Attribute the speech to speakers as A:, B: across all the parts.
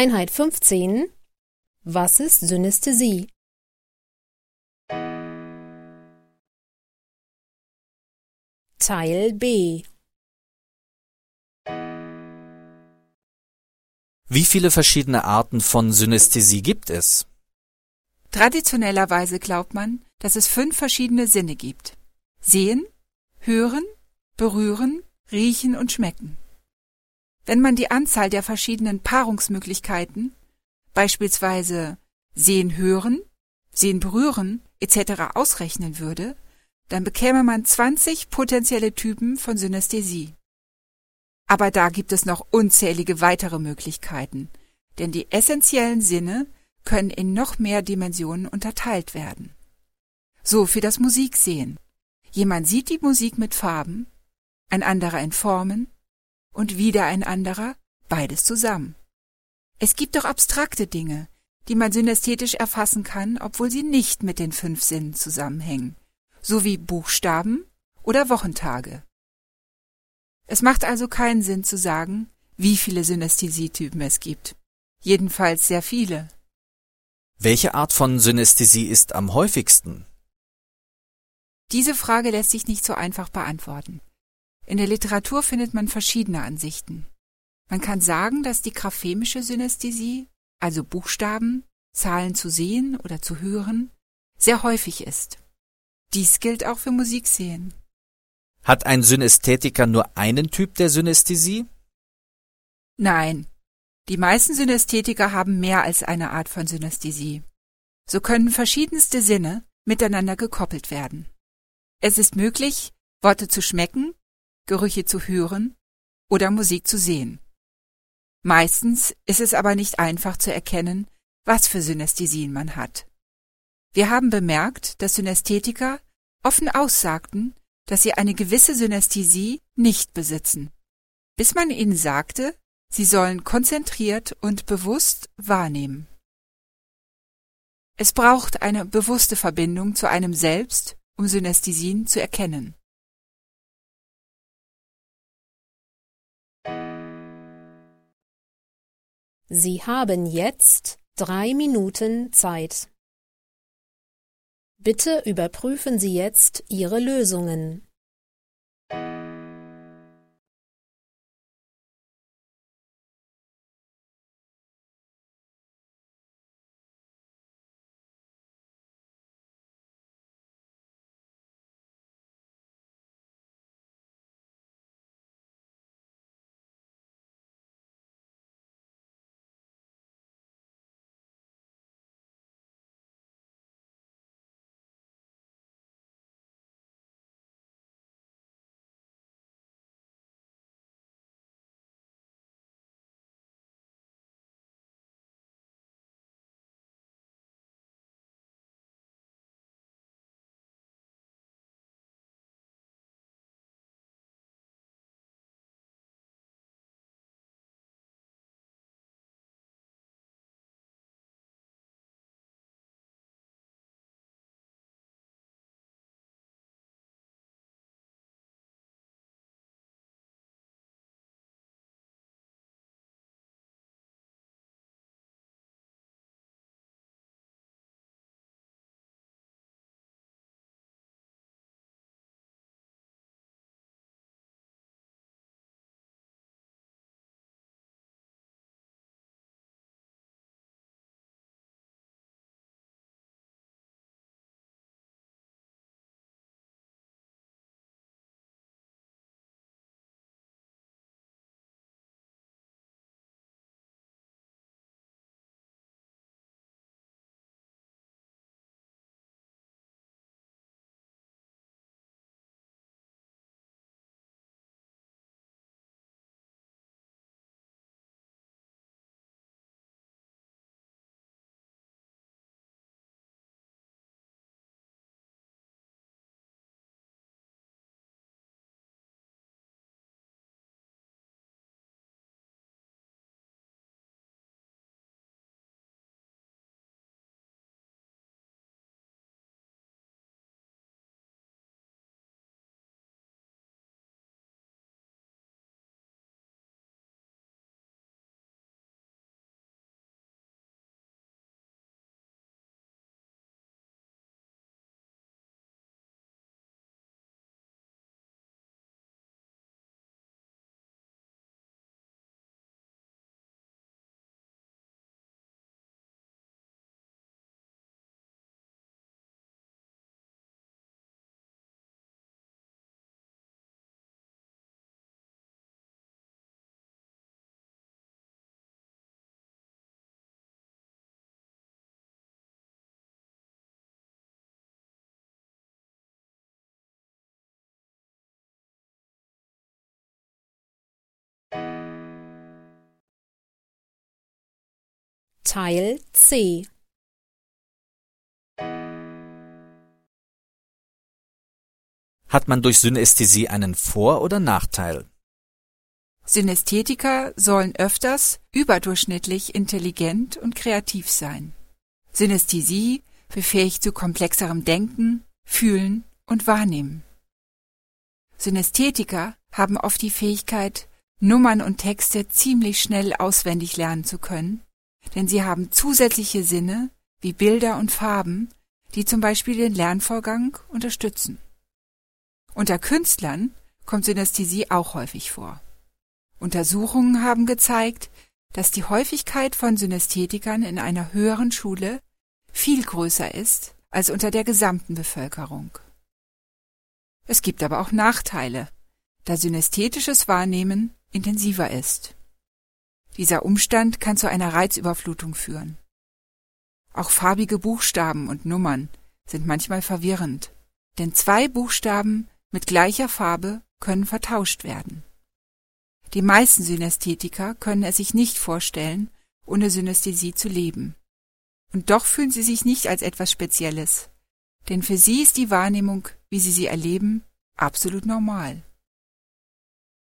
A: Einheit 15 Was ist Synästhesie? Teil B
B: Wie viele verschiedene Arten von Synästhesie gibt es?
C: Traditionellerweise glaubt man, dass es fünf verschiedene Sinne gibt. Sehen, hören, berühren, riechen und schmecken. Wenn man die Anzahl der verschiedenen Paarungsmöglichkeiten, beispielsweise sehen hören, sehen berühren etc. ausrechnen würde, dann bekäme man 20 potenzielle Typen von Synästhesie. Aber da gibt es noch unzählige weitere Möglichkeiten, denn die essentiellen Sinne können in noch mehr Dimensionen unterteilt werden. So für das Musiksehen. Jemand sieht die Musik mit Farben, ein anderer in Formen und wieder ein anderer, beides zusammen. Es gibt auch abstrakte Dinge, die man synästhetisch erfassen kann, obwohl sie nicht mit den fünf Sinnen zusammenhängen, so wie Buchstaben oder Wochentage. Es macht also keinen Sinn zu sagen, wie viele Synästhesietypen es gibt. Jedenfalls sehr viele.
B: Welche Art von Synästhesie ist am häufigsten?
C: Diese Frage lässt sich nicht so einfach beantworten. In der Literatur findet man verschiedene Ansichten. Man kann sagen, dass die graphemische Synästhesie, also Buchstaben, Zahlen zu sehen oder zu hören, sehr häufig ist. Dies gilt auch für Musiksehen.
B: Hat ein Synästhetiker nur einen Typ der Synästhesie?
C: Nein, die meisten Synästhetiker haben mehr als eine Art von Synästhesie. So können verschiedenste Sinne miteinander gekoppelt werden. Es ist möglich, Worte zu schmecken, Gerüche zu hören oder Musik zu sehen. Meistens ist es aber nicht einfach zu erkennen, was für Synästhesien man hat. Wir haben bemerkt, dass Synästhetiker offen aussagten, dass sie eine gewisse Synästhesie nicht besitzen, bis man ihnen sagte, sie sollen konzentriert und bewusst wahrnehmen. Es braucht eine bewusste Verbindung zu einem selbst, um Synästhesien zu erkennen.
A: Sie haben jetzt drei Minuten Zeit. Bitte überprüfen Sie jetzt Ihre Lösungen. Teil C
B: Hat man durch Synästhesie einen Vor- oder Nachteil?
C: Synästhetiker sollen öfters überdurchschnittlich intelligent und kreativ sein. Synästhesie befähigt zu komplexerem Denken, Fühlen und Wahrnehmen. Synästhetiker haben oft die Fähigkeit, Nummern und Texte ziemlich schnell auswendig lernen zu können, denn sie haben zusätzliche Sinne wie Bilder und Farben, die zum Beispiel den Lernvorgang unterstützen. Unter Künstlern kommt Synästhesie auch häufig vor. Untersuchungen haben gezeigt, dass die Häufigkeit von Synästhetikern in einer höheren Schule viel größer ist als unter der gesamten Bevölkerung. Es gibt aber auch Nachteile, da synästhetisches Wahrnehmen intensiver ist. Dieser Umstand kann zu einer Reizüberflutung führen. Auch farbige Buchstaben und Nummern sind manchmal verwirrend, denn zwei Buchstaben mit gleicher Farbe können vertauscht werden. Die meisten Synästhetiker können es sich nicht vorstellen, ohne Synästhesie zu leben. Und doch fühlen sie sich nicht als etwas Spezielles, denn für sie ist die Wahrnehmung, wie sie sie erleben, absolut normal.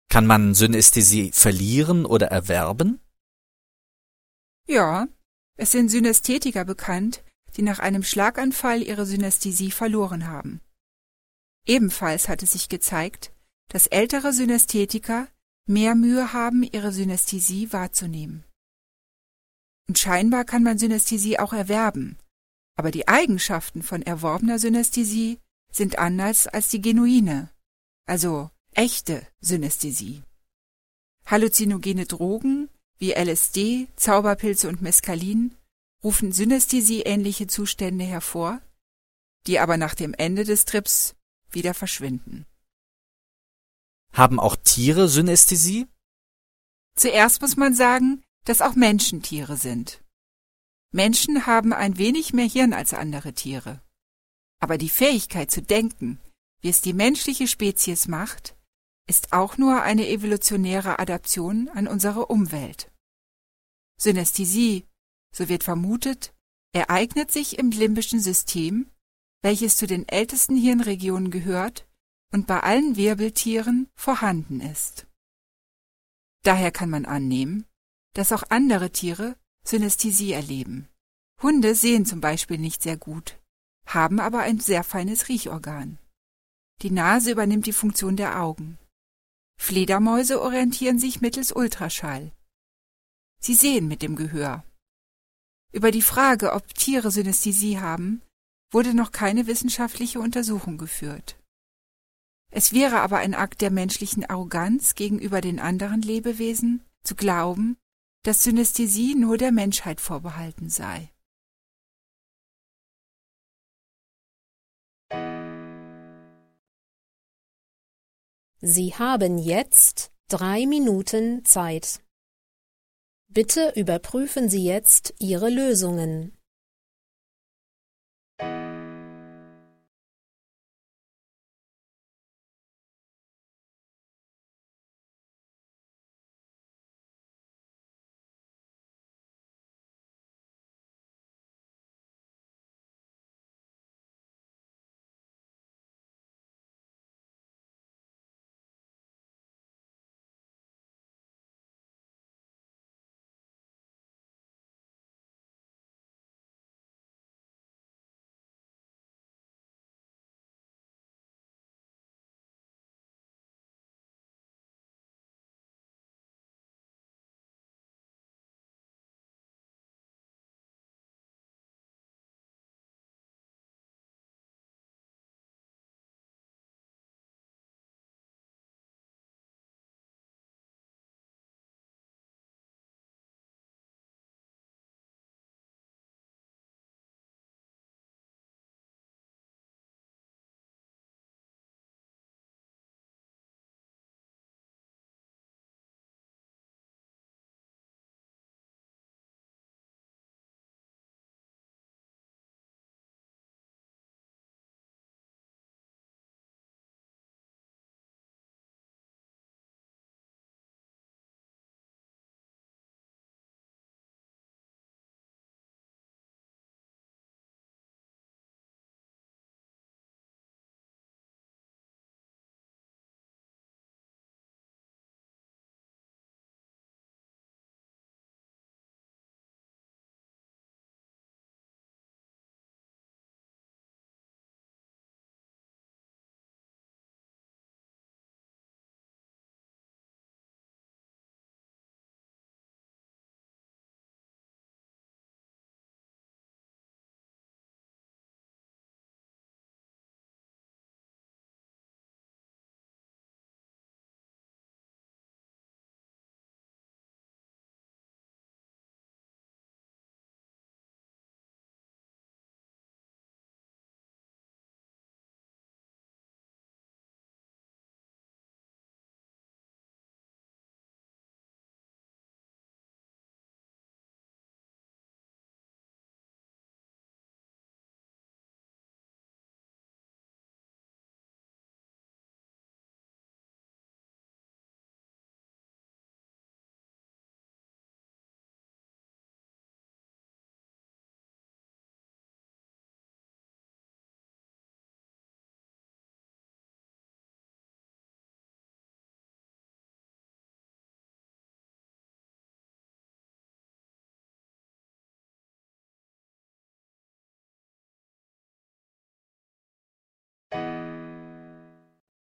B: Kann man Synästhesie verlieren oder erwerben?
C: Ja, es sind Synästhetiker bekannt, die nach einem Schlaganfall ihre Synästhesie verloren haben. Ebenfalls hat es sich gezeigt, dass ältere Synästhetiker mehr Mühe haben, ihre Synästhesie wahrzunehmen. Und scheinbar kann man Synästhesie auch erwerben, aber die Eigenschaften von erworbener Synästhesie sind anders als die genuine, also echte Synästhesie. Halluzinogene Drogen wie LSD, Zauberpilze und Mescalin rufen Synästhesie-ähnliche Zustände hervor, die aber nach dem Ende des Trips wieder verschwinden.
B: Haben auch Tiere Synästhesie?
C: Zuerst muss man sagen, dass auch Menschen Tiere sind. Menschen haben ein wenig mehr Hirn als andere Tiere. Aber die Fähigkeit zu denken, wie es die menschliche Spezies macht, ist auch nur eine evolutionäre Adaption an unsere Umwelt. Synästhesie, so wird vermutet, ereignet sich im limbischen System, welches zu den ältesten Hirnregionen gehört und bei allen Wirbeltieren vorhanden ist. Daher kann man annehmen, dass auch andere Tiere Synästhesie erleben. Hunde sehen zum Beispiel nicht sehr gut, haben aber ein sehr feines Riechorgan. Die Nase übernimmt die Funktion der Augen. Fledermäuse orientieren sich mittels Ultraschall. Sie sehen mit dem Gehör. Über die Frage, ob Tiere Synästhesie haben, wurde noch keine wissenschaftliche Untersuchung geführt. Es wäre aber ein Akt der menschlichen Arroganz gegenüber den anderen Lebewesen, zu glauben, dass Synästhesie nur der Menschheit vorbehalten sei.
A: Sie haben jetzt drei Minuten Zeit. Bitte überprüfen Sie jetzt Ihre Lösungen.